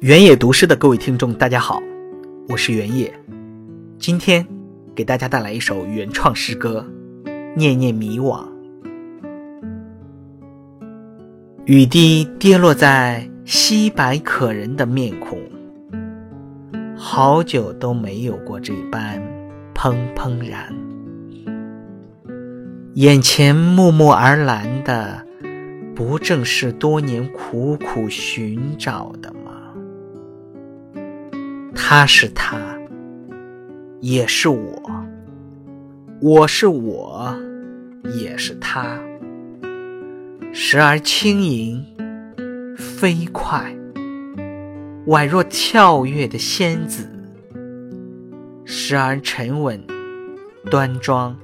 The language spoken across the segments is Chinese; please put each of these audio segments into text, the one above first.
原野读诗的各位听众，大家好，我是原野。今天给大家带来一首原创诗歌《念念迷惘》。雨滴跌落在稀白可人的面孔，好久都没有过这般怦怦然。眼前默默而来的，不正是多年苦苦寻找的吗？他是他，也是我；我是我，也是他。时而轻盈飞快，宛若跳跃的仙子；时而沉稳端庄，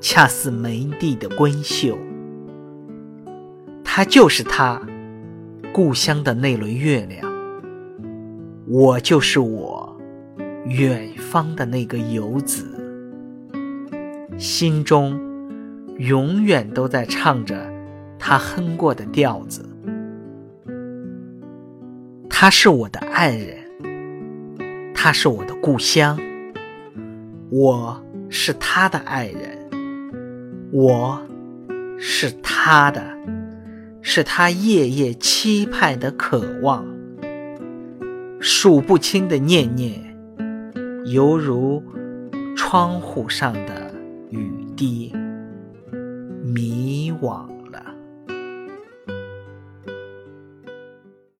恰似梅地的闺秀。他就是他，故乡的那轮月亮。我就是我，远方的那个游子，心中永远都在唱着他哼过的调子。他是我的爱人，他是我的故乡，我是他的爱人，我是他的，是他夜夜期盼的渴望。数不清的念念，犹如窗户上的雨滴，迷惘。